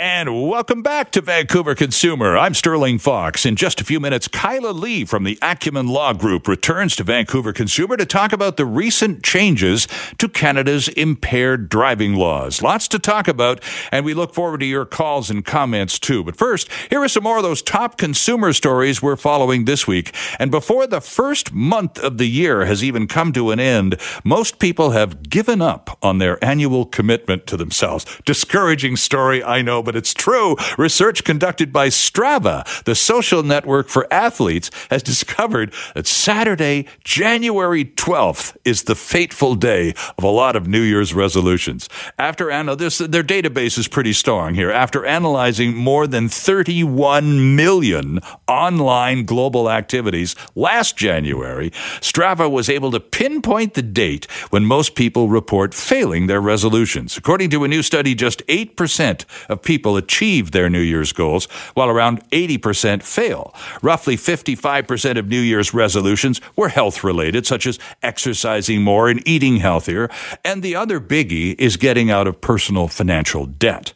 And welcome back to Vancouver Consumer. I'm Sterling Fox. In just a few minutes, Kyla Lee from the Acumen Law Group returns to Vancouver Consumer to talk about the recent changes to Canada's impaired driving laws. Lots to talk about, and we look forward to your calls and comments too. But first, here are some more of those top consumer stories we're following this week. And before the first month of the year has even come to an end, most people have given up on their annual commitment to themselves. Discouraging story, I know but it's true. Research conducted by Strava, the social network for athletes, has discovered that Saturday, January 12th, is the fateful day of a lot of New Year's resolutions. After anal- this, their database is pretty strong here. After analyzing more than 31 million online global activities last January, Strava was able to pinpoint the date when most people report failing their resolutions. According to a new study, just 8% of people people achieve their New Year's goals, while around 80% fail. Roughly 55% of New Year's resolutions were health related, such as exercising more and eating healthier. And the other biggie is getting out of personal financial debt.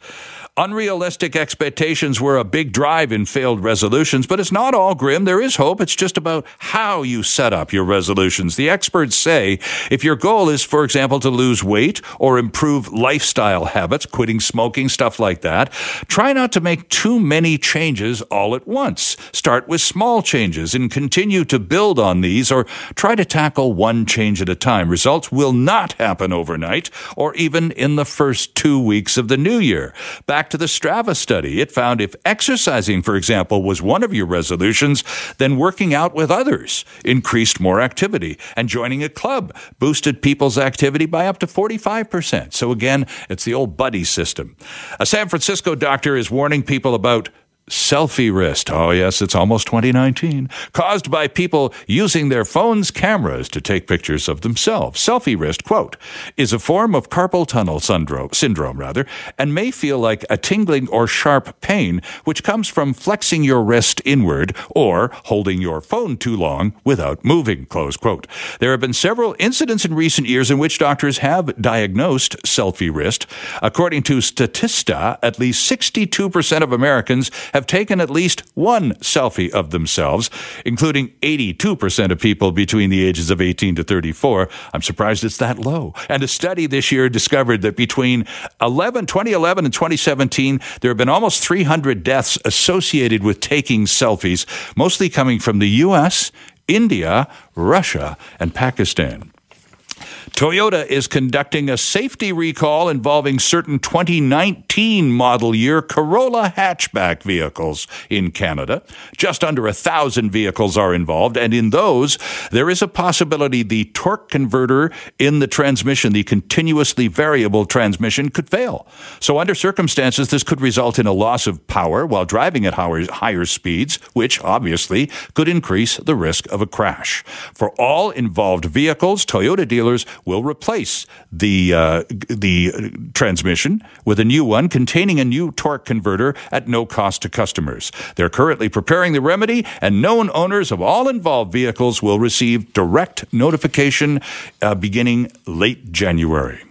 Unrealistic expectations were a big drive in failed resolutions, but it's not all grim. There is hope. It's just about how you set up your resolutions. The experts say if your goal is, for example, to lose weight or improve lifestyle habits, quitting smoking, stuff like that, try not to make too many changes all at once. Start with small changes and continue to build on these or try to tackle one change at a time. Results will not happen overnight or even in the first two weeks of the new year. Back back to the Strava study. It found if exercising, for example, was one of your resolutions, then working out with others increased more activity. And joining a club boosted people's activity by up to 45%. So again, it's the old buddy system. A San Francisco doctor is warning people about selfie wrist. Oh, yes, it's almost 2019. Caused by people using their phone's cameras to take pictures of themselves. Selfie wrist, quote, is a form of carpal tunnel syndrome, syndrome rather, and may feel like a tingling or sharp pain, which comes from flexing your wrist inward or holding your phone too long without moving, close quote. There have been several incidents in recent years in which doctors have diagnosed selfie wrist. According to Statista, at least 62% of Americans have taken at least one selfie of themselves, including 82% of people between the ages of 18 to 34. I'm surprised it's that low. And a study this year discovered that between 11, 2011 and 2017, there have been almost 300 deaths associated with taking selfies, mostly coming from the U.S., India, Russia, and Pakistan. Toyota is conducting a safety recall involving certain 2019 model year Corolla hatchback vehicles in Canada. Just under a thousand vehicles are involved, and in those, there is a possibility the torque converter in the transmission, the continuously variable transmission, could fail. So, under circumstances, this could result in a loss of power while driving at higher speeds, which obviously could increase the risk of a crash. For all involved vehicles, Toyota dealers will replace the uh, the transmission with a new one containing a new torque converter at no cost to customers. They're currently preparing the remedy, and known owners of all involved vehicles will receive direct notification uh, beginning late January.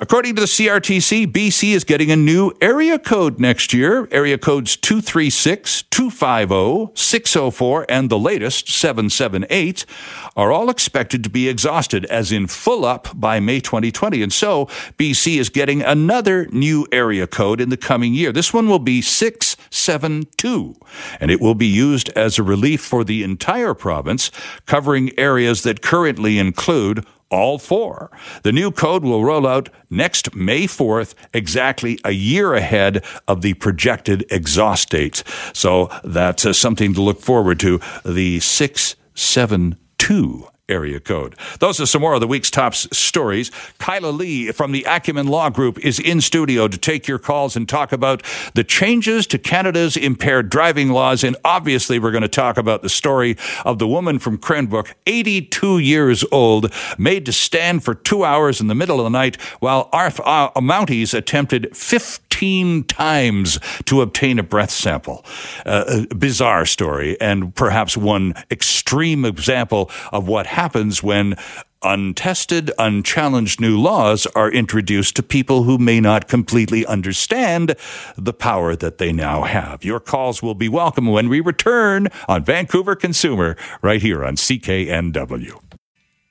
According to the CRTC, BC is getting a new area code next year. Area codes 236, 250, 604, and the latest 778 are all expected to be exhausted, as in full up by May 2020. And so BC is getting another new area code in the coming year. This one will be 672, and it will be used as a relief for the entire province, covering areas that currently include all four. The new code will roll out next May 4th, exactly a year ahead of the projected exhaust dates. So that's uh, something to look forward to. The 672 area code. Those are some more of the week's top stories. Kyla Lee from the Acumen Law Group is in studio to take your calls and talk about the changes to Canada's impaired driving laws. And obviously, we're going to talk about the story of the woman from Cranbrook, 82 years old, made to stand for two hours in the middle of the night while our uh, Mounties attempted 15 times to obtain a breath sample. Uh, a bizarre story, and perhaps one extreme example of what happens when untested, unchallenged new laws are introduced to people who may not completely understand the power that they now have. Your calls will be welcome when we return on Vancouver Consumer right here on CKNW.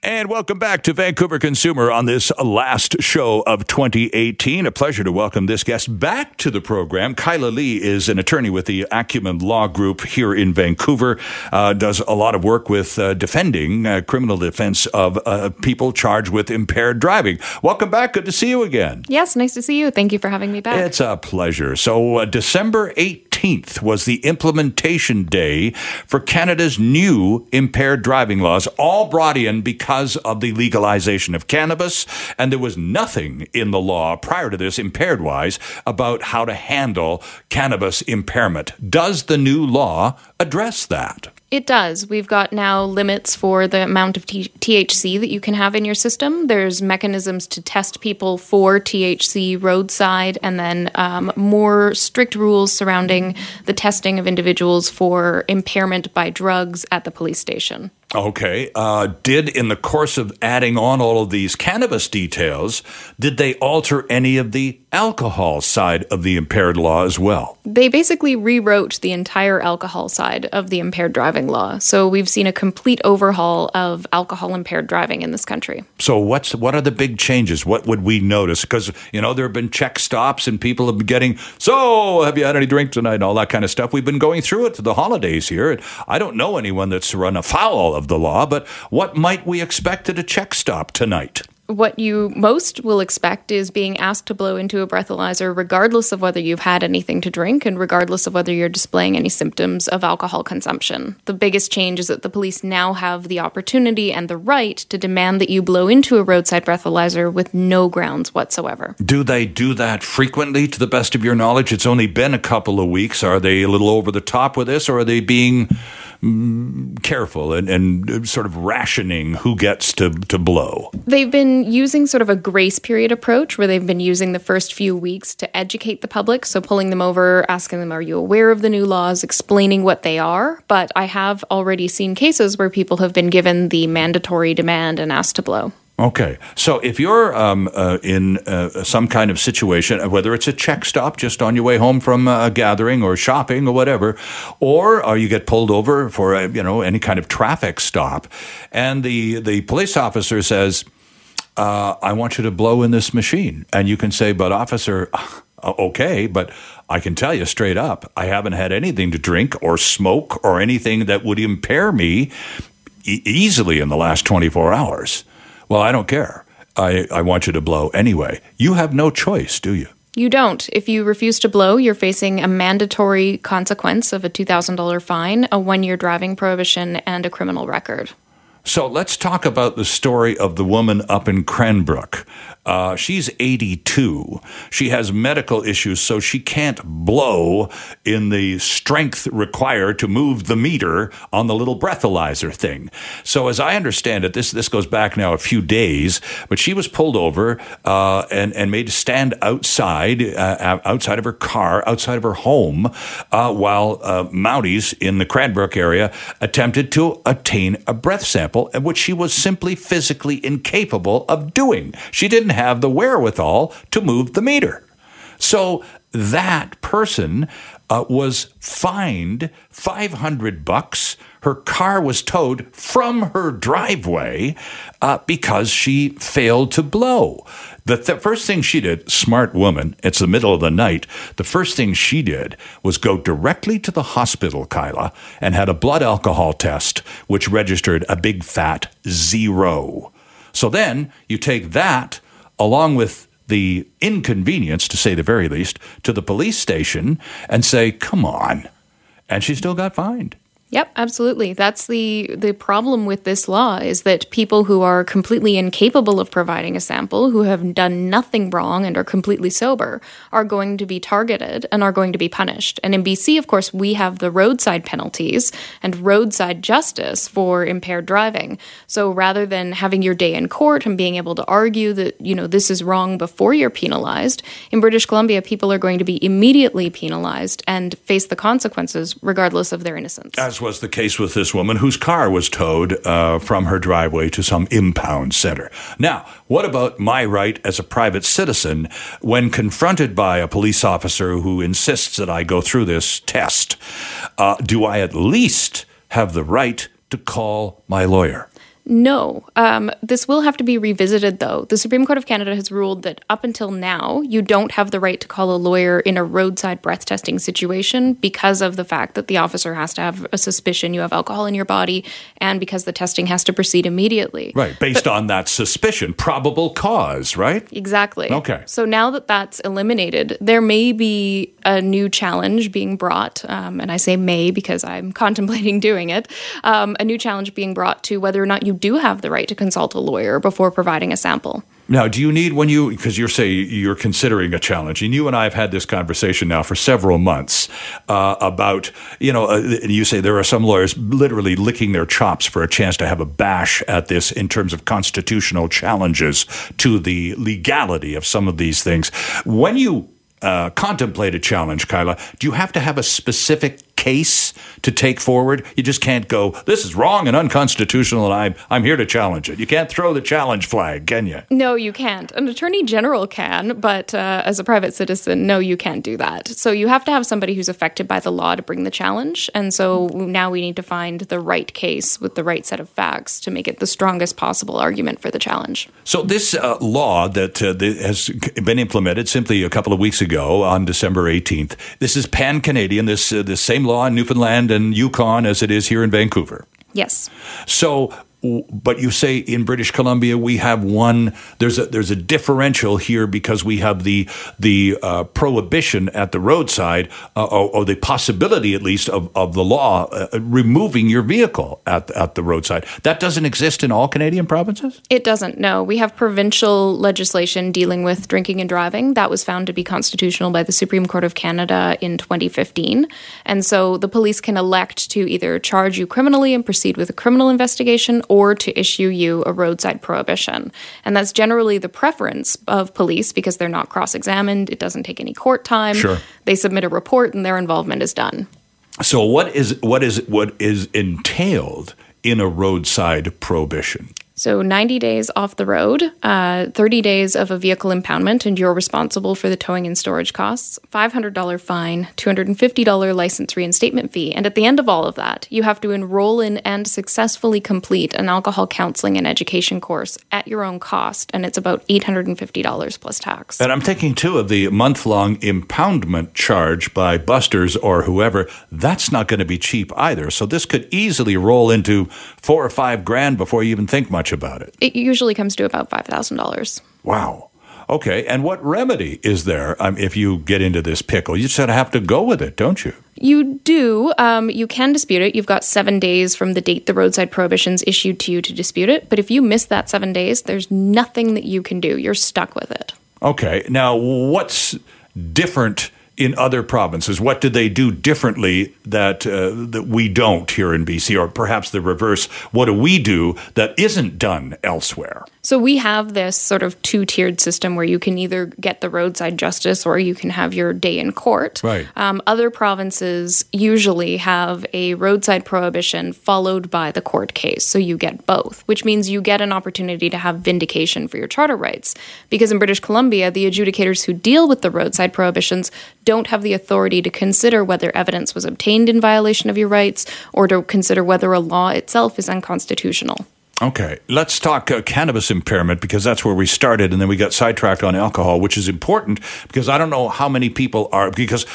And welcome back to Vancouver Consumer on this last show of 2018. A pleasure to welcome this guest back to the program. Kyla Lee is an attorney with the Acumen Law Group here in Vancouver, uh, does a lot of work with uh, defending uh, criminal defense of uh, people charged with impaired driving. Welcome back. Good to see you again. Yes, nice to see you. Thank you for having me back. It's a pleasure. So, uh, December 18th was the implementation day for Canada's new impaired driving laws, all brought in because because of the legalization of cannabis, and there was nothing in the law prior to this, impaired wise, about how to handle cannabis impairment. Does the new law address that? It does. We've got now limits for the amount of THC that you can have in your system. There's mechanisms to test people for THC roadside, and then um, more strict rules surrounding the testing of individuals for impairment by drugs at the police station. Okay. Uh, did in the course of adding on all of these cannabis details, did they alter any of the alcohol side of the impaired law as well? They basically rewrote the entire alcohol side of the impaired driving law. So we've seen a complete overhaul of alcohol impaired driving in this country. So what's what are the big changes? What would we notice? Because you know there have been check stops and people have been getting. So have you had any drink tonight? And all that kind of stuff. We've been going through it to the holidays here. I don't know anyone that's run afoul of of the law, but what might we expect at a check stop tonight? what you most will expect is being asked to blow into a breathalyzer, regardless of whether you've had anything to drink and regardless of whether you're displaying any symptoms of alcohol consumption. The biggest change is that the police now have the opportunity and the right to demand that you blow into a roadside breathalyzer with no grounds whatsoever. Do they do that frequently, to the best of your knowledge? It's only been a couple of weeks. Are they a little over the top with this, or are they being Mm, careful and, and sort of rationing who gets to, to blow? They've been using sort of a grace period approach where they've been using the first few weeks to educate the public. So pulling them over, asking them, Are you aware of the new laws, explaining what they are? But I have already seen cases where people have been given the mandatory demand and asked to blow. Okay, so if you're um, uh, in uh, some kind of situation, uh, whether it's a check stop just on your way home from a gathering or shopping or whatever, or, or you get pulled over for a, you know any kind of traffic stop, and the the police officer says, uh, "I want you to blow in this machine," and you can say, "But officer." Uh, okay, but I can tell you straight up, I haven't had anything to drink or smoke or anything that would impair me e- easily in the last 24 hours. Well, I don't care. I, I want you to blow anyway. You have no choice, do you? You don't. If you refuse to blow, you're facing a mandatory consequence of a $2,000 fine, a one year driving prohibition, and a criminal record. So let's talk about the story of the woman up in Cranbrook. Uh, she's 82. She has medical issues, so she can't blow in the strength required to move the meter on the little breathalyzer thing. So, as I understand it, this this goes back now a few days, but she was pulled over uh, and and made to stand outside uh, outside of her car, outside of her home, uh, while uh, Mounties in the Cranbrook area attempted to obtain a breath sample, which she was simply physically incapable of doing. She didn't have the wherewithal to move the meter. So that person uh, was fined 500 bucks. Her car was towed from her driveway uh, because she failed to blow. The th- first thing she did, smart woman, it's the middle of the night. The first thing she did was go directly to the hospital, Kyla, and had a blood alcohol test, which registered a big fat zero. So then you take that along with the inconvenience, to say the very least, to the police station and say, come on. And she still got fined. Yep, absolutely. That's the the problem with this law is that people who are completely incapable of providing a sample, who have done nothing wrong and are completely sober, are going to be targeted and are going to be punished. And in BC, of course, we have the roadside penalties and roadside justice for impaired driving. So rather than having your day in court and being able to argue that, you know, this is wrong before you're penalized, in British Columbia people are going to be immediately penalized and face the consequences regardless of their innocence. As was the case with this woman whose car was towed uh, from her driveway to some impound center. Now, what about my right as a private citizen when confronted by a police officer who insists that I go through this test? Uh, do I at least have the right to call my lawyer? No. Um, this will have to be revisited, though. The Supreme Court of Canada has ruled that up until now, you don't have the right to call a lawyer in a roadside breath testing situation because of the fact that the officer has to have a suspicion you have alcohol in your body and because the testing has to proceed immediately. Right, based but, on that suspicion, probable cause, right? Exactly. Okay. So now that that's eliminated, there may be a new challenge being brought, um, and I say may because I'm contemplating doing it, um, a new challenge being brought to whether or not you you do have the right to consult a lawyer before providing a sample. Now, do you need when you because you're say you're considering a challenge, and you and I have had this conversation now for several months uh, about you know, uh, you say there are some lawyers literally licking their chops for a chance to have a bash at this in terms of constitutional challenges to the legality of some of these things. When you uh, contemplate a challenge, Kyla, do you have to have a specific case to take forward. You just can't go, this is wrong and unconstitutional, and I'm, I'm here to challenge it. You can't throw the challenge flag, can you? No, you can't. An attorney general can, but uh, as a private citizen, no, you can't do that. So you have to have somebody who's affected by the law to bring the challenge. And so now we need to find the right case with the right set of facts to make it the strongest possible argument for the challenge. So this uh, law that, uh, has been implemented simply a couple of weeks ago on December 18th, this is pan Canadian, this, uh, this same law in Newfoundland and Yukon as it is here in Vancouver. Yes. So but you say in British Columbia we have one. There's a there's a differential here because we have the the uh, prohibition at the roadside, uh, or, or, the possibility at least of, of the law uh, removing your vehicle at at the roadside. That doesn't exist in all Canadian provinces. It doesn't. No, we have provincial legislation dealing with drinking and driving that was found to be constitutional by the Supreme Court of Canada in 2015, and so the police can elect to either charge you criminally and proceed with a criminal investigation or to issue you a roadside prohibition. And that's generally the preference of police because they're not cross examined, it doesn't take any court time. Sure. They submit a report and their involvement is done. So what is what is what is entailed in a roadside prohibition? So 90 days off the road, uh, 30 days of a vehicle impoundment, and you're responsible for the towing and storage costs, $500 fine, $250 license reinstatement fee. And at the end of all of that, you have to enroll in and successfully complete an alcohol counseling and education course at your own cost. And it's about $850 plus tax. And I'm thinking too of the month long impoundment charge by busters or whoever. That's not going to be cheap either. So this could easily roll into four or five grand before you even think much about it? It usually comes to about $5,000. Wow. Okay. And what remedy is there um, if you get into this pickle? You just have to go with it, don't you? You do. Um, you can dispute it. You've got seven days from the date the roadside prohibition's issued to you to dispute it. But if you miss that seven days, there's nothing that you can do. You're stuck with it. Okay. Now, what's different? In other provinces? What did they do differently that uh, that we don't here in BC, or perhaps the reverse? What do we do that isn't done elsewhere? So we have this sort of two-tiered system where you can either get the roadside justice or you can have your day in court. Right. Um, other provinces usually have a roadside prohibition followed by the court case, so you get both, which means you get an opportunity to have vindication for your charter rights. Because in British Columbia, the adjudicators who deal with the roadside prohibitions don't have the authority to consider whether evidence was obtained in violation of your rights or to consider whether a law itself is unconstitutional. Okay, let's talk uh, cannabis impairment because that's where we started, and then we got sidetracked on alcohol, which is important because I don't know how many people are because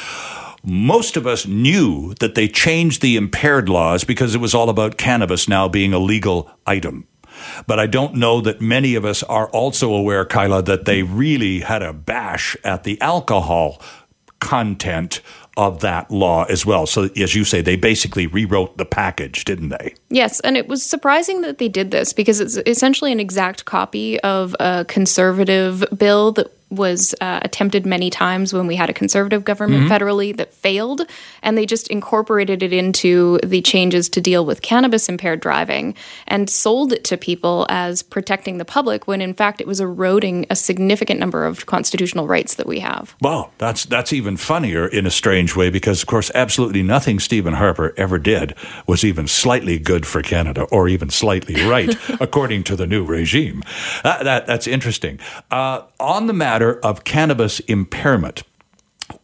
most of us knew that they changed the impaired laws because it was all about cannabis now being a legal item. But I don't know that many of us are also aware, Kyla, that they really had a bash at the alcohol content of that law as well. So, as you say, they basically rewrote the package, didn't they? Yes, and it was surprising that they did this because it's essentially an exact copy of a conservative bill that was uh, attempted many times when we had a conservative government mm-hmm. federally that failed, and they just incorporated it into the changes to deal with cannabis impaired driving and sold it to people as protecting the public when in fact it was eroding a significant number of constitutional rights that we have. Well, that's that's even funnier in a strange way because of course absolutely nothing Stephen Harper ever did was even slightly good for Canada or even slightly right according to the new regime. Uh, that, that's interesting. Uh, on the matter matter of cannabis impairment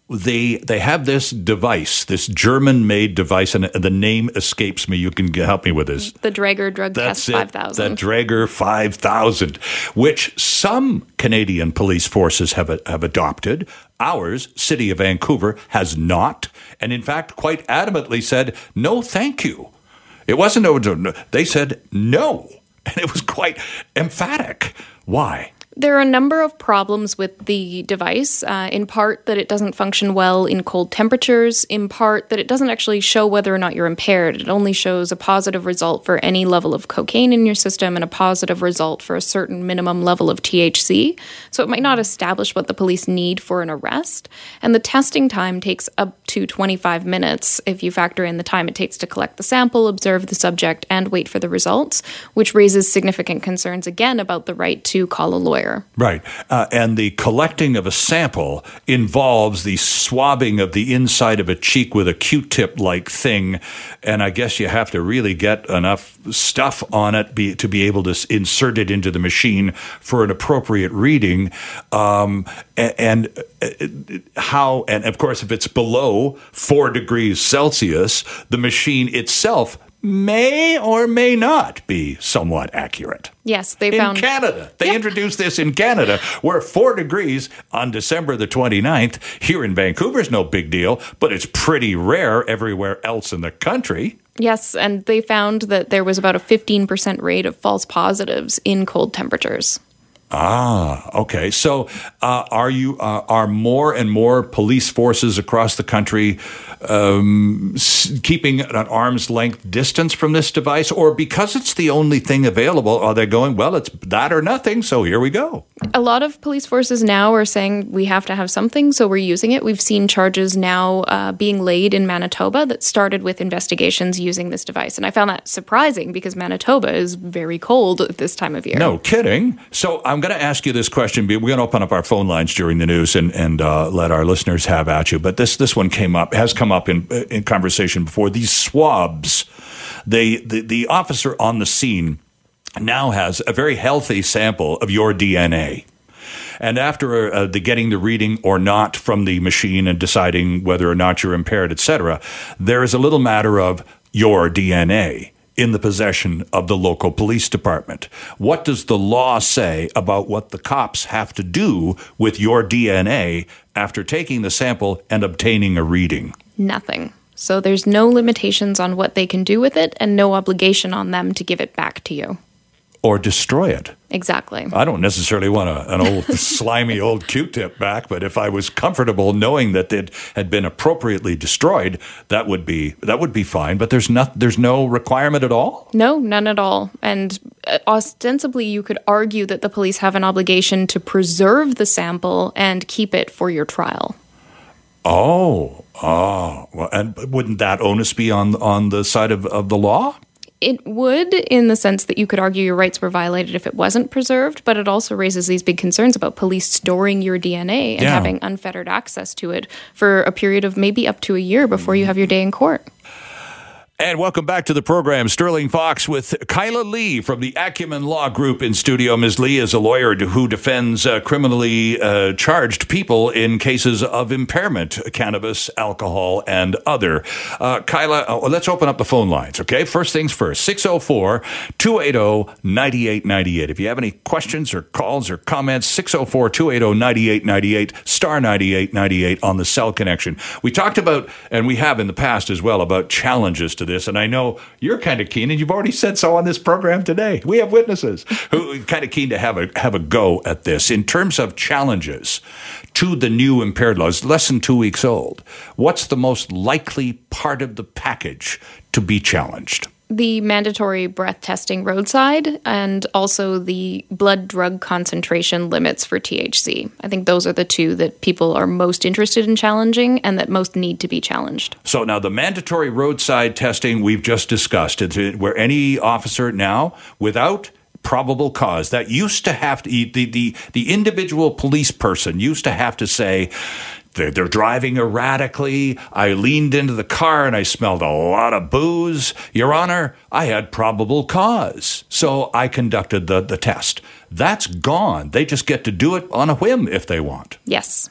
they they have this device, this German-made device, and the name escapes me. You can help me with this. The Draeger Drug That's Test Five Thousand. The Draeger Five Thousand, which some Canadian police forces have have adopted. Ours, City of Vancouver, has not, and in fact, quite adamantly said no, thank you. It wasn't. They said no, and it was quite emphatic. Why? There are a number of problems with the device, uh, in part that it doesn't function well in cold temperatures, in part that it doesn't actually show whether or not you're impaired. It only shows a positive result for any level of cocaine in your system and a positive result for a certain minimum level of THC. So it might not establish what the police need for an arrest. And the testing time takes up to 25 minutes if you factor in the time it takes to collect the sample, observe the subject, and wait for the results, which raises significant concerns again about the right to call a lawyer. Right. Uh, and the collecting of a sample involves the swabbing of the inside of a cheek with a Q tip like thing. And I guess you have to really get enough stuff on it be, to be able to insert it into the machine for an appropriate reading. Um, and, and uh, how, and of course, if it's below four degrees Celsius, the machine itself may or may not be somewhat accurate. Yes, they in found in Canada. They yep. introduced this in Canada, where four degrees on December the 29th. Here in Vancouver is no big deal, but it's pretty rare everywhere else in the country. Yes, and they found that there was about a 15% rate of false positives in cold temperatures. Ah, okay. So, uh, are you uh, are more and more police forces across the country um, keeping an arm's length distance from this device, or because it's the only thing available, are they going, well, it's that or nothing, so here we go? A lot of police forces now are saying we have to have something, so we're using it. We've seen charges now uh, being laid in Manitoba that started with investigations using this device. And I found that surprising because Manitoba is very cold at this time of year. No kidding. So I'm going to ask you this question. We're going to open up our phone lines during the news and, and uh, let our listeners have at you. But this, this one came up, has come up in, in conversation before. These swabs, they, the, the officer on the scene now has a very healthy sample of your DNA. And after uh, the getting the reading or not from the machine and deciding whether or not you're impaired, etc., there is a little matter of your DNA in the possession of the local police department. What does the law say about what the cops have to do with your DNA after taking the sample and obtaining a reading? Nothing. So there's no limitations on what they can do with it and no obligation on them to give it back to you or destroy it. Exactly. I don't necessarily want a, an old slimy old Q-tip back, but if I was comfortable knowing that it had been appropriately destroyed, that would be that would be fine. But there's not there's no requirement at all. No, none at all. And uh, ostensibly, you could argue that the police have an obligation to preserve the sample and keep it for your trial. Oh, oh, well, and wouldn't that onus be on on the side of, of the law? It would, in the sense that you could argue your rights were violated if it wasn't preserved, but it also raises these big concerns about police storing your DNA and yeah. having unfettered access to it for a period of maybe up to a year before you mm-hmm. have your day in court. And welcome back to the program. Sterling Fox with Kyla Lee from the Acumen Law Group in studio. Ms. Lee is a lawyer who defends uh, criminally uh, charged people in cases of impairment, cannabis, alcohol, and other. Uh, Kyla, uh, let's open up the phone lines, okay? First things first 604 280 9898. If you have any questions or calls or comments, 604 280 9898, star 9898 on the cell connection. We talked about, and we have in the past as well, about challenges to this, and I know you're kind of keen, and you've already said so on this program today. We have witnesses who are kind of keen to have a have a go at this in terms of challenges to the new impaired laws. Less than two weeks old. What's the most likely part of the package to be challenged? The mandatory breath testing roadside and also the blood drug concentration limits for THC. I think those are the two that people are most interested in challenging and that most need to be challenged. So now the mandatory roadside testing we've just discussed, where any officer now without probable cause that used to have to the the the individual police person used to have to say they're, they're driving erratically. I leaned into the car and I smelled a lot of booze. Your Honor, I had probable cause. So I conducted the, the test. That's gone. They just get to do it on a whim if they want. Yes.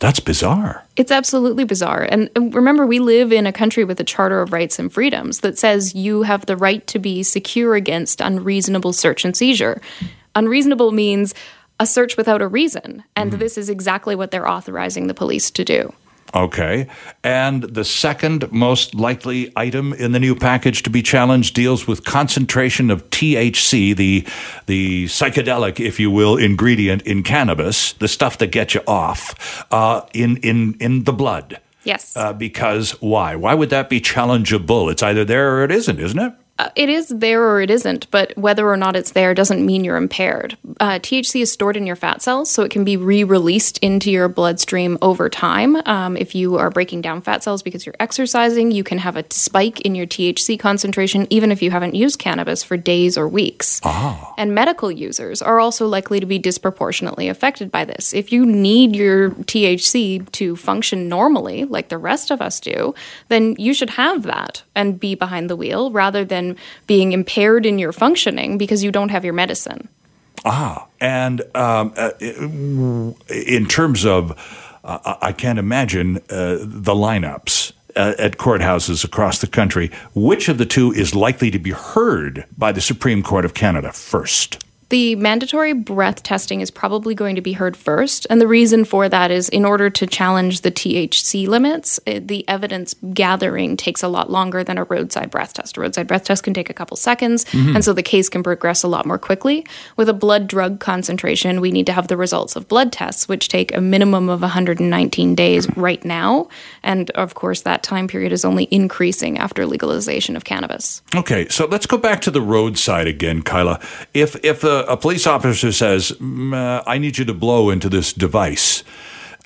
That's bizarre. It's absolutely bizarre. And remember, we live in a country with a Charter of Rights and Freedoms that says you have the right to be secure against unreasonable search and seizure. Unreasonable means a search without a reason. And mm. this is exactly what they're authorizing the police to do. Okay. And the second most likely item in the new package to be challenged deals with concentration of THC, the the psychedelic, if you will, ingredient in cannabis, the stuff that gets you off, uh, in in in the blood. Yes. Uh, because why? Why would that be challengeable? It's either there or it isn't, isn't it? Uh, it is there or it isn't, but whether or not it's there doesn't mean you're impaired. Uh, THC is stored in your fat cells, so it can be re released into your bloodstream over time. Um, if you are breaking down fat cells because you're exercising, you can have a spike in your THC concentration even if you haven't used cannabis for days or weeks. Ah. And medical users are also likely to be disproportionately affected by this. If you need your THC to function normally, like the rest of us do, then you should have that and be behind the wheel rather than being impaired in your functioning because you don't have your medicine. Ah, and um, uh, in terms of, uh, I can't imagine uh, the lineups. Uh, at courthouses across the country, which of the two is likely to be heard by the Supreme Court of Canada first? The mandatory breath testing is probably going to be heard first. And the reason for that is in order to challenge the THC limits, it, the evidence gathering takes a lot longer than a roadside breath test. A roadside breath test can take a couple seconds, mm-hmm. and so the case can progress a lot more quickly. With a blood drug concentration, we need to have the results of blood tests, which take a minimum of 119 days right now. And of course, that time period is only increasing after legalization of cannabis. Okay, so let's go back to the roadside again, Kyla. If, if the a, police officer says, uh, "I need you to blow into this device,"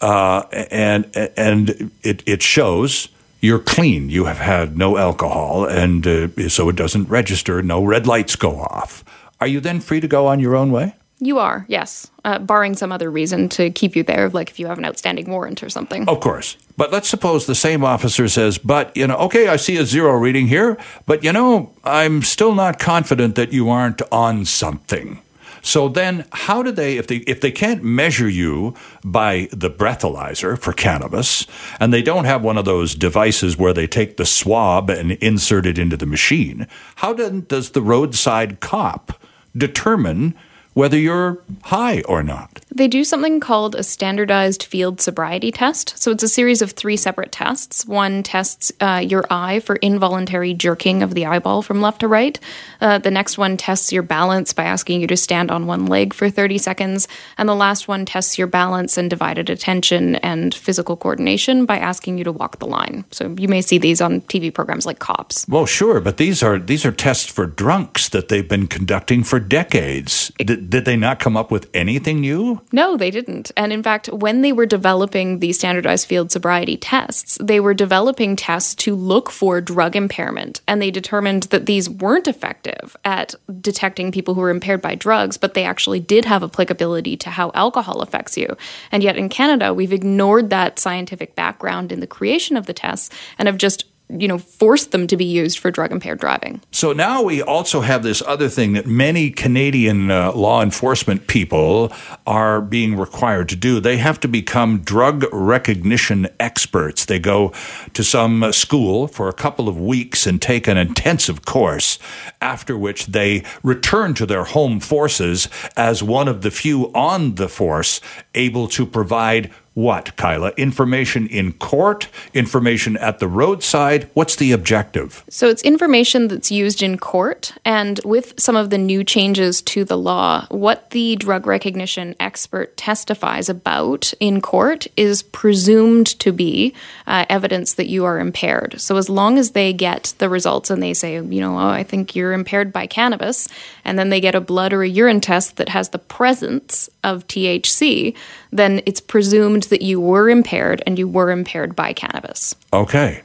uh, and and it it shows you're clean. You have had no alcohol, and uh, so it doesn't register. No red lights go off. Are you then free to go on your own way? You are, yes, uh, barring some other reason to keep you there, like if you have an outstanding warrant or something. Of course. But let's suppose the same officer says, but, you know, okay, I see a zero reading here, but, you know, I'm still not confident that you aren't on something. So then, how do they if they if they can't measure you by the breathalyzer for cannabis, and they don't have one of those devices where they take the swab and insert it into the machine? How does the roadside cop determine whether you're high or not? They do something called a standardized field sobriety test. So it's a series of three separate tests. One tests uh, your eye for involuntary jerking of the eyeball from left to right. Uh, the next one tests your balance by asking you to stand on one leg for 30 seconds. And the last one tests your balance and divided attention and physical coordination by asking you to walk the line. So you may see these on TV programs like Cops. Well, sure, but these are these are tests for drunks that they've been conducting for decades. Did, did they not come up with anything new? No, they didn't. And in fact, when they were developing the standardized field sobriety tests, they were developing tests to look for drug impairment. And they determined that these weren't effective at detecting people who were impaired by drugs, but they actually did have applicability to how alcohol affects you. And yet in Canada, we've ignored that scientific background in the creation of the tests and have just you know, forced them to be used for drug impaired driving. So now we also have this other thing that many Canadian uh, law enforcement people are being required to do. They have to become drug recognition experts. They go to some uh, school for a couple of weeks and take an intensive course, after which they return to their home forces as one of the few on the force able to provide what, Kyla? Information in court, information at the roadside? What's the objective? So it's information that's used in court. And with some of the new changes to the law, what the drug recognition expert testifies about in court is presumed to be uh, evidence that you are impaired. So as long as they get the results and they say, you know, oh, I think you're impaired by cannabis, and then they get a blood or a urine test that has the presence of THC, then it's presumed that you were impaired and you were impaired by cannabis. Okay.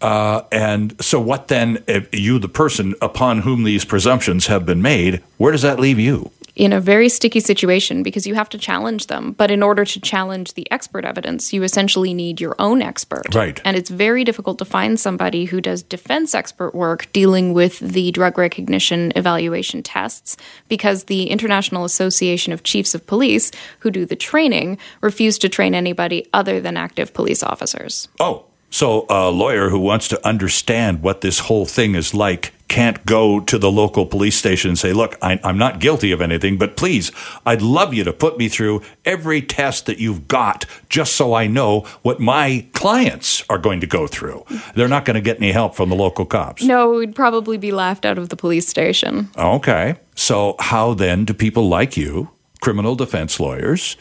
Uh, and so, what then, you, the person upon whom these presumptions have been made, where does that leave you? In a very sticky situation because you have to challenge them. But in order to challenge the expert evidence, you essentially need your own expert. Right. And it's very difficult to find somebody who does defense expert work dealing with the drug recognition evaluation tests because the International Association of Chiefs of Police, who do the training, refuse to train anybody other than active police officers. Oh, so a lawyer who wants to understand what this whole thing is like can't go to the local police station and say, look, I, am not guilty of anything, but please, I'd love you to put me through every test that you've got just so I know what my clients are going to go through. They're not going to get any help from the local cops. No, we'd probably be laughed out of the police station. Okay. So, how then do people like you, criminal defense lawyers,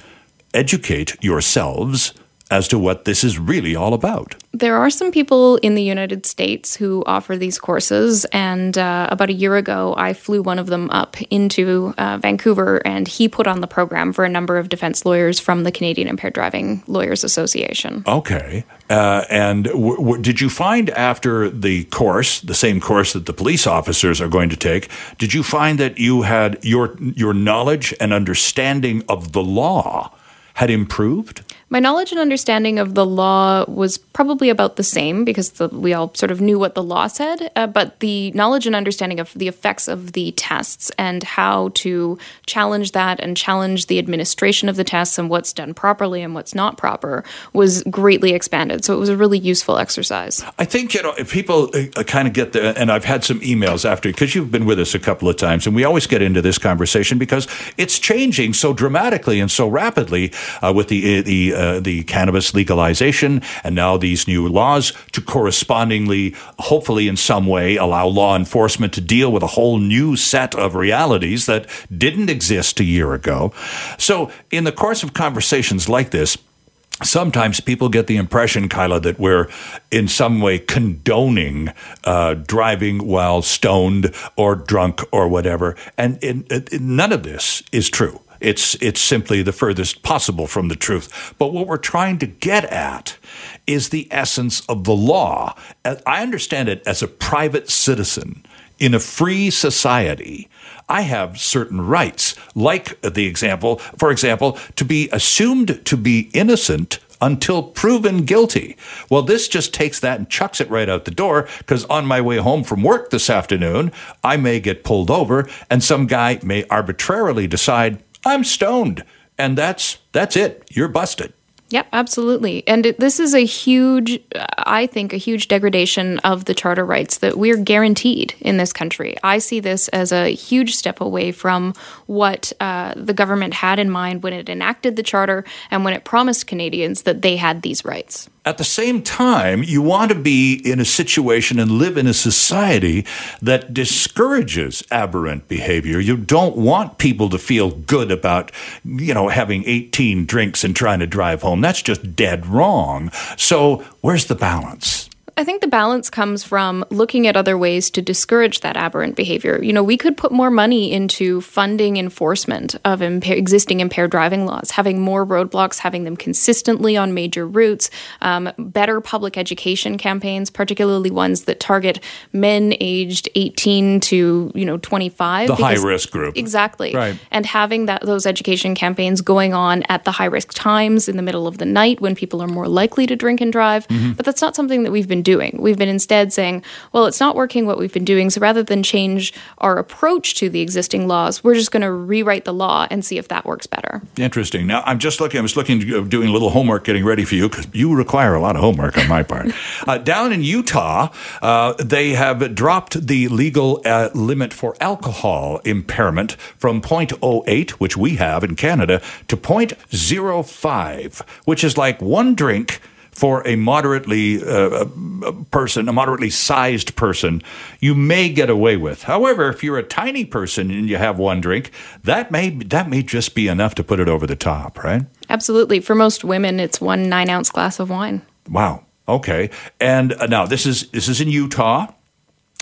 educate yourselves as to what this is really all about. There are some people in the United States who offer these courses, and uh, about a year ago, I flew one of them up into uh, Vancouver, and he put on the program for a number of defense lawyers from the Canadian Impaired Driving Lawyers Association. Okay. Uh, and w- w- did you find after the course, the same course that the police officers are going to take, did you find that you had your your knowledge and understanding of the law had improved? My knowledge and understanding of the law was probably about the same because the, we all sort of knew what the law said, uh, but the knowledge and understanding of the effects of the tests and how to challenge that and challenge the administration of the tests and what's done properly and what's not proper was greatly expanded. So it was a really useful exercise. I think, you know, people uh, kind of get the, and I've had some emails after, because you've been with us a couple of times, and we always get into this conversation because it's changing so dramatically and so rapidly uh, with the, uh, the uh, the cannabis legalization and now these new laws to correspondingly, hopefully in some way, allow law enforcement to deal with a whole new set of realities that didn't exist a year ago. So, in the course of conversations like this, sometimes people get the impression, Kyla, that we're in some way condoning uh, driving while stoned or drunk or whatever. And none of this is true. It's, it's simply the furthest possible from the truth. But what we're trying to get at is the essence of the law. Uh, I understand it as a private citizen in a free society. I have certain rights, like the example, for example, to be assumed to be innocent until proven guilty. Well, this just takes that and chucks it right out the door because on my way home from work this afternoon, I may get pulled over and some guy may arbitrarily decide I'm stoned. And that's that's it. You're busted. Yep, absolutely. And it, this is a huge, I think, a huge degradation of the charter rights that we're guaranteed in this country. I see this as a huge step away from what uh, the government had in mind when it enacted the charter and when it promised Canadians that they had these rights. At the same time, you want to be in a situation and live in a society that discourages aberrant behavior. You don't want people to feel good about, you know, having 18 drinks and trying to drive home. That's just dead wrong. So, where's the balance? I think the balance comes from looking at other ways to discourage that aberrant behavior. You know, we could put more money into funding enforcement of impa- existing impaired driving laws, having more roadblocks, having them consistently on major routes, um, better public education campaigns, particularly ones that target men aged 18 to you know 25. The high risk group. Exactly. Right. And having that those education campaigns going on at the high risk times in the middle of the night when people are more likely to drink and drive. Mm-hmm. But that's not something that we've been doing. We've been instead saying, well, it's not working what we've been doing. So rather than change our approach to the existing laws, we're just going to rewrite the law and see if that works better. Interesting. Now, I'm just looking, I was looking, uh, doing a little homework getting ready for you because you require a lot of homework on my part. uh, down in Utah, uh, they have dropped the legal uh, limit for alcohol impairment from 0.08, which we have in Canada, to 0.05, which is like one drink for a moderately uh, person, a moderately sized person, you may get away with. However, if you're a tiny person and you have one drink, that may that may just be enough to put it over the top, right? Absolutely. For most women, it's one nine ounce glass of wine. Wow. Okay. And uh, now this is this is in Utah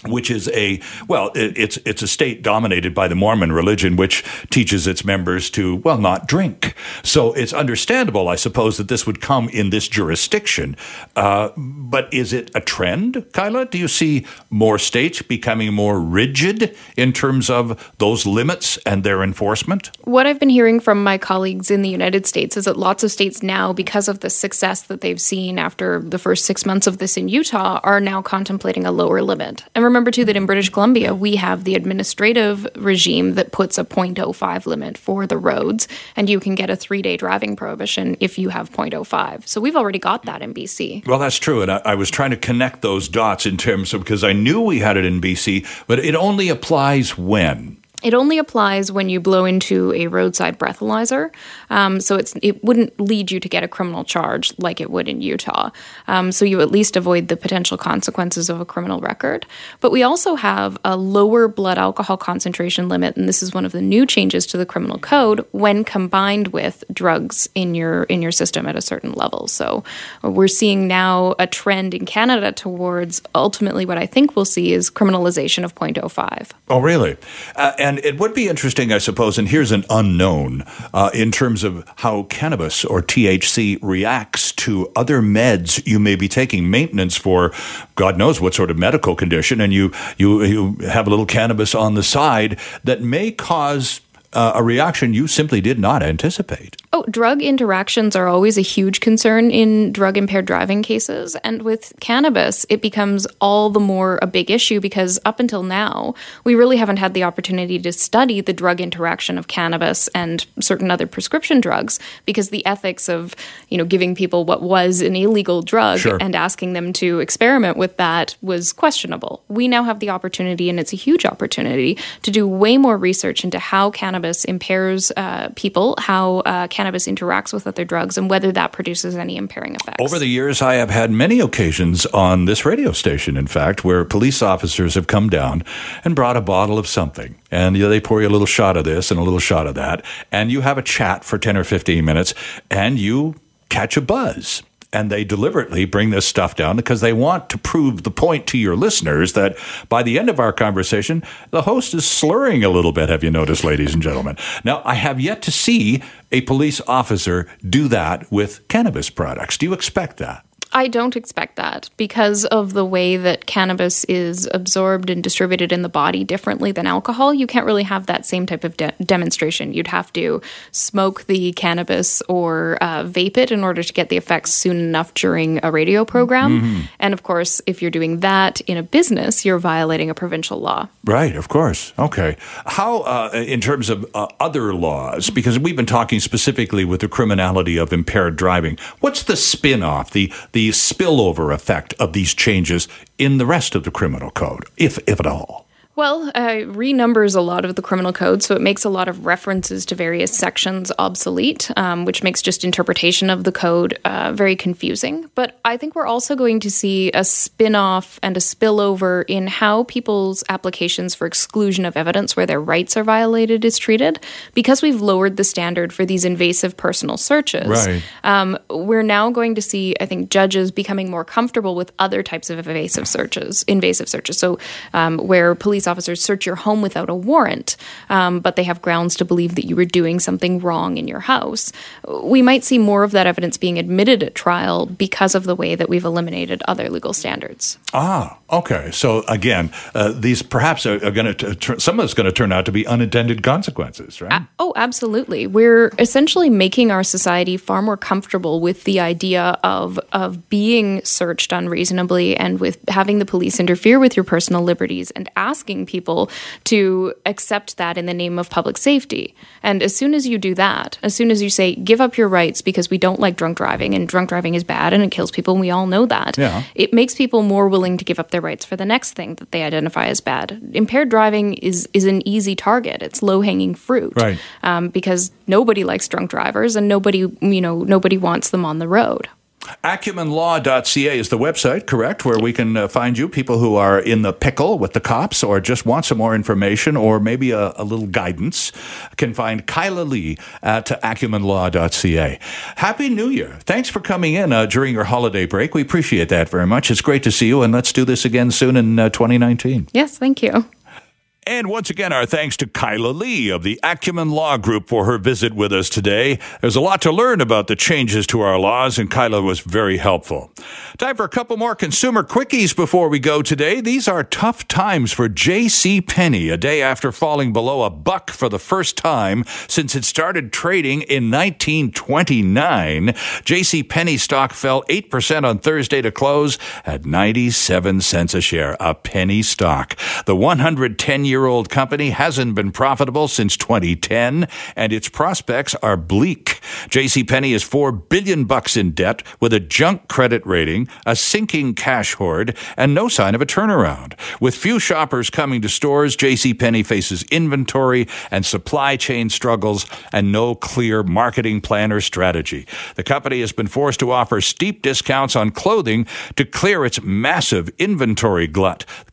which is a well it, it's it's a state dominated by the Mormon religion which teaches its members to well not drink. So it's understandable I suppose that this would come in this jurisdiction. Uh, but is it a trend Kyla? Do you see more states becoming more rigid in terms of those limits and their enforcement? What I've been hearing from my colleagues in the United States is that lots of states now because of the success that they've seen after the first six months of this in Utah are now contemplating a lower limit. And remember too that in British Columbia we have the administrative regime that puts a 0.05 limit for the roads, and you can get a three day driving prohibition if you have 0.05. So we've already got that in BC. Well, that's true, and I, I was trying to connect those dots in terms of because I knew we had it in BC, but it only applies when. It only applies when you blow into a roadside breathalyzer, um, so it wouldn't lead you to get a criminal charge like it would in Utah. Um, so you at least avoid the potential consequences of a criminal record. But we also have a lower blood alcohol concentration limit, and this is one of the new changes to the criminal code when combined with drugs in your in your system at a certain level. So we're seeing now a trend in Canada towards ultimately what I think we'll see is criminalization of 0.05. Oh, really? Uh, and it would be interesting, I suppose, and here's an unknown uh, in terms of how cannabis or THC reacts to other meds you may be taking, maintenance for. God knows what sort of medical condition, and you, you, you have a little cannabis on the side that may cause uh, a reaction you simply did not anticipate. Oh, drug interactions are always a huge concern in drug impaired driving cases. And with cannabis, it becomes all the more a big issue because up until now, we really haven't had the opportunity to study the drug interaction of cannabis and certain other prescription drugs because the ethics of, you know, giving people what was an illegal drug sure. and asking them to experiment with that was questionable. We now have the opportunity, and it's a huge opportunity, to do way more research into how cannabis impairs uh, people, how uh, cannabis interacts with other drugs and whether that produces any impairing effects. Over the years, I have had many occasions on this radio station, in fact, where police officers have come down and brought a bottle of something. And you know, they pour you a little shot of this and a little shot of that. And you have a chat for 10 or 15 minutes and you catch a buzz and they deliberately bring this stuff down because they want to prove the point to your listeners that by the end of our conversation, the host is slurring a little bit. Have you noticed, ladies and gentlemen? Now, I have yet to see a police officer do that with cannabis products. Do you expect that? I don't expect that because of the way that cannabis is absorbed and distributed in the body differently than alcohol. You can't really have that same type of de- demonstration. You'd have to smoke the cannabis or uh, vape it in order to get the effects soon enough during a radio program. Mm-hmm. And of course, if you're doing that in a business, you're violating a provincial law. Right, of course. Okay. How, uh, in terms of uh, other laws, because we've been talking specifically with the criminality of impaired driving, what's the spin off, the, the the spillover effect of these changes in the rest of the criminal code, if, if at all? Well, uh, renumbers a lot of the criminal code, so it makes a lot of references to various sections obsolete, um, which makes just interpretation of the code uh, very confusing. But I think we're also going to see a spin off and a spillover in how people's applications for exclusion of evidence where their rights are violated is treated. Because we've lowered the standard for these invasive personal searches, right. um, we're now going to see, I think, judges becoming more comfortable with other types of invasive searches, invasive searches. So um, where police police officers search your home without a warrant, um, but they have grounds to believe that you were doing something wrong in your house. We might see more of that evidence being admitted at trial because of the way that we've eliminated other legal standards. Ah, okay. So again, uh, these perhaps are, are going to some of it's going to turn out to be unintended consequences, right? Uh, oh, absolutely. We're essentially making our society far more comfortable with the idea of of being searched unreasonably and with having the police interfere with your personal liberties and asking people to accept that in the name of public safety. And as soon as you do that, as soon as you say give up your rights because we don't like drunk driving and drunk driving is bad and it kills people and we all know that. Yeah. It makes people more willing to give up their rights for the next thing that they identify as bad. Impaired driving is is an easy target. It's low hanging fruit. Right. Um, because nobody likes drunk drivers and nobody you know nobody wants them on the road. AcumenLaw.ca is the website, correct, where we can uh, find you, people who are in the pickle with the cops or just want some more information or maybe a, a little guidance, can find Kyla Lee at AcumenLaw.ca. Happy New Year. Thanks for coming in uh, during your holiday break. We appreciate that very much. It's great to see you, and let's do this again soon in uh, 2019. Yes, thank you. And once again, our thanks to Kyla Lee of the Acumen Law Group for her visit with us today. There's a lot to learn about the changes to our laws, and Kyla was very helpful. Time for a couple more consumer quickies before we go today. These are tough times for J.C. Penney, a day after falling below a buck for the first time since it started trading in 1929. J.C. Penney stock fell 8% on Thursday to close at 97 cents a share, a penny stock. The 110 year year old company hasn't been profitable since 2010, and its prospects are bleak. JCPenney is 4 billion bucks in debt with a junk credit rating, a sinking cash hoard, and no sign of a turnaround. With few shoppers coming to stores, JCPenney faces inventory and supply chain struggles and no clear marketing plan or strategy. The company has been forced to offer steep discounts on clothing to clear its massive inventory glut. The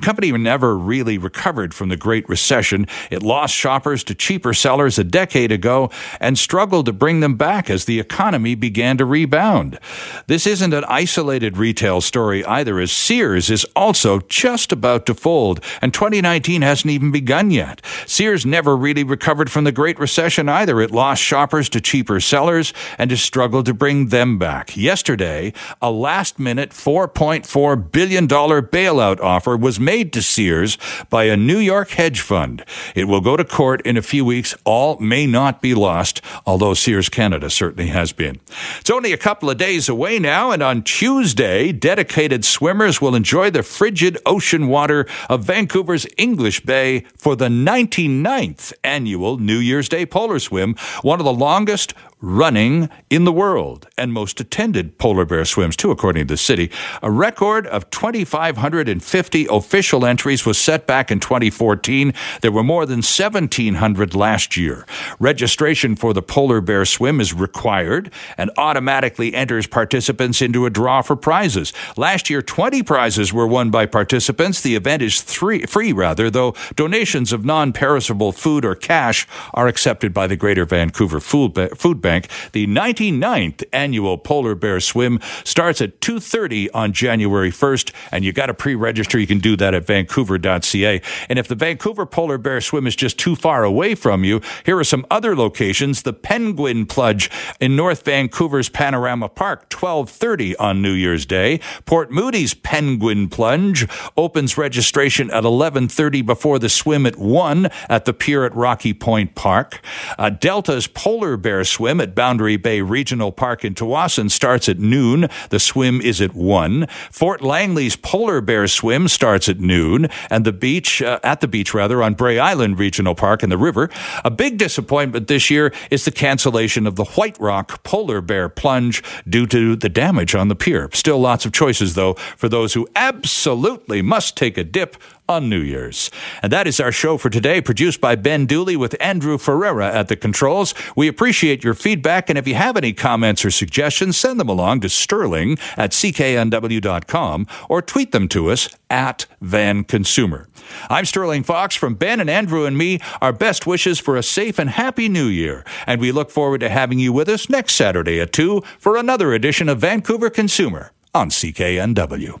company, never really recovered recovered from the Great Recession. It lost shoppers to cheaper sellers a decade ago and struggled to bring them back as the economy began to rebound. This isn't an isolated retail story either, as Sears is also just about to fold, and 2019 hasn't even begun yet. Sears never really recovered from the Great Recession either. It lost shoppers to cheaper sellers and has struggled to bring them back. Yesterday, a last minute $4.4 billion bailout offer was made to Sears by a New York hedge fund. It will go to court in a few weeks. All may not be lost, although Sears Canada certainly has been. It's only a couple of days away now, and on Tuesday, dedicated swimmers will enjoy the frigid ocean water of Vancouver's English Bay for the 99th annual New Year's Day Polar Swim, one of the longest running in the world and most attended polar bear swims, too, according to the city. A record of 2,550 official entries was set back in 2014. There were more than 1,700 last year. Registration for the polar bear swim is required and automatically enters participants into a draw for prizes. Last year, 20 prizes were won by participants. The event is three, free, rather, though donations of non perishable food or cash are accepted by the Greater Vancouver Food Bank. The 99th annual Polar Bear Swim starts at 2:30 on January 1st, and you got to pre-register. You can do that at vancouver.ca. And if the Vancouver Polar Bear Swim is just too far away from you, here are some other locations. The Penguin Plunge in North Vancouver's Panorama Park, 12:30 on New Year's Day. Port Moody's Penguin Plunge opens registration at 11:30 before the swim at 1 at the pier at Rocky Point Park. Uh, Delta's Polar Bear Swim at Boundary Bay Regional Park in Tsawwassen starts at noon. The swim is at 1. Fort Langley's Polar Bear Swim starts at noon, and the beach, uh, at the beach rather, on Brae Island Regional Park in the river. A big disappointment this year is the cancellation of the White Rock Polar Bear Plunge due to the damage on the pier. Still lots of choices, though, for those who absolutely must take a dip on New Year's. And that is our show for today, produced by Ben Dooley with Andrew Ferreira at the controls. We appreciate your feedback, and if you have any comments or suggestions, send them along to sterling at cknw.com or tweet them to us at Van Consumer. I'm Sterling Fox from Ben and Andrew and me. Our best wishes for a safe and happy new year, and we look forward to having you with us next Saturday at 2 for another edition of Vancouver Consumer on CKNW.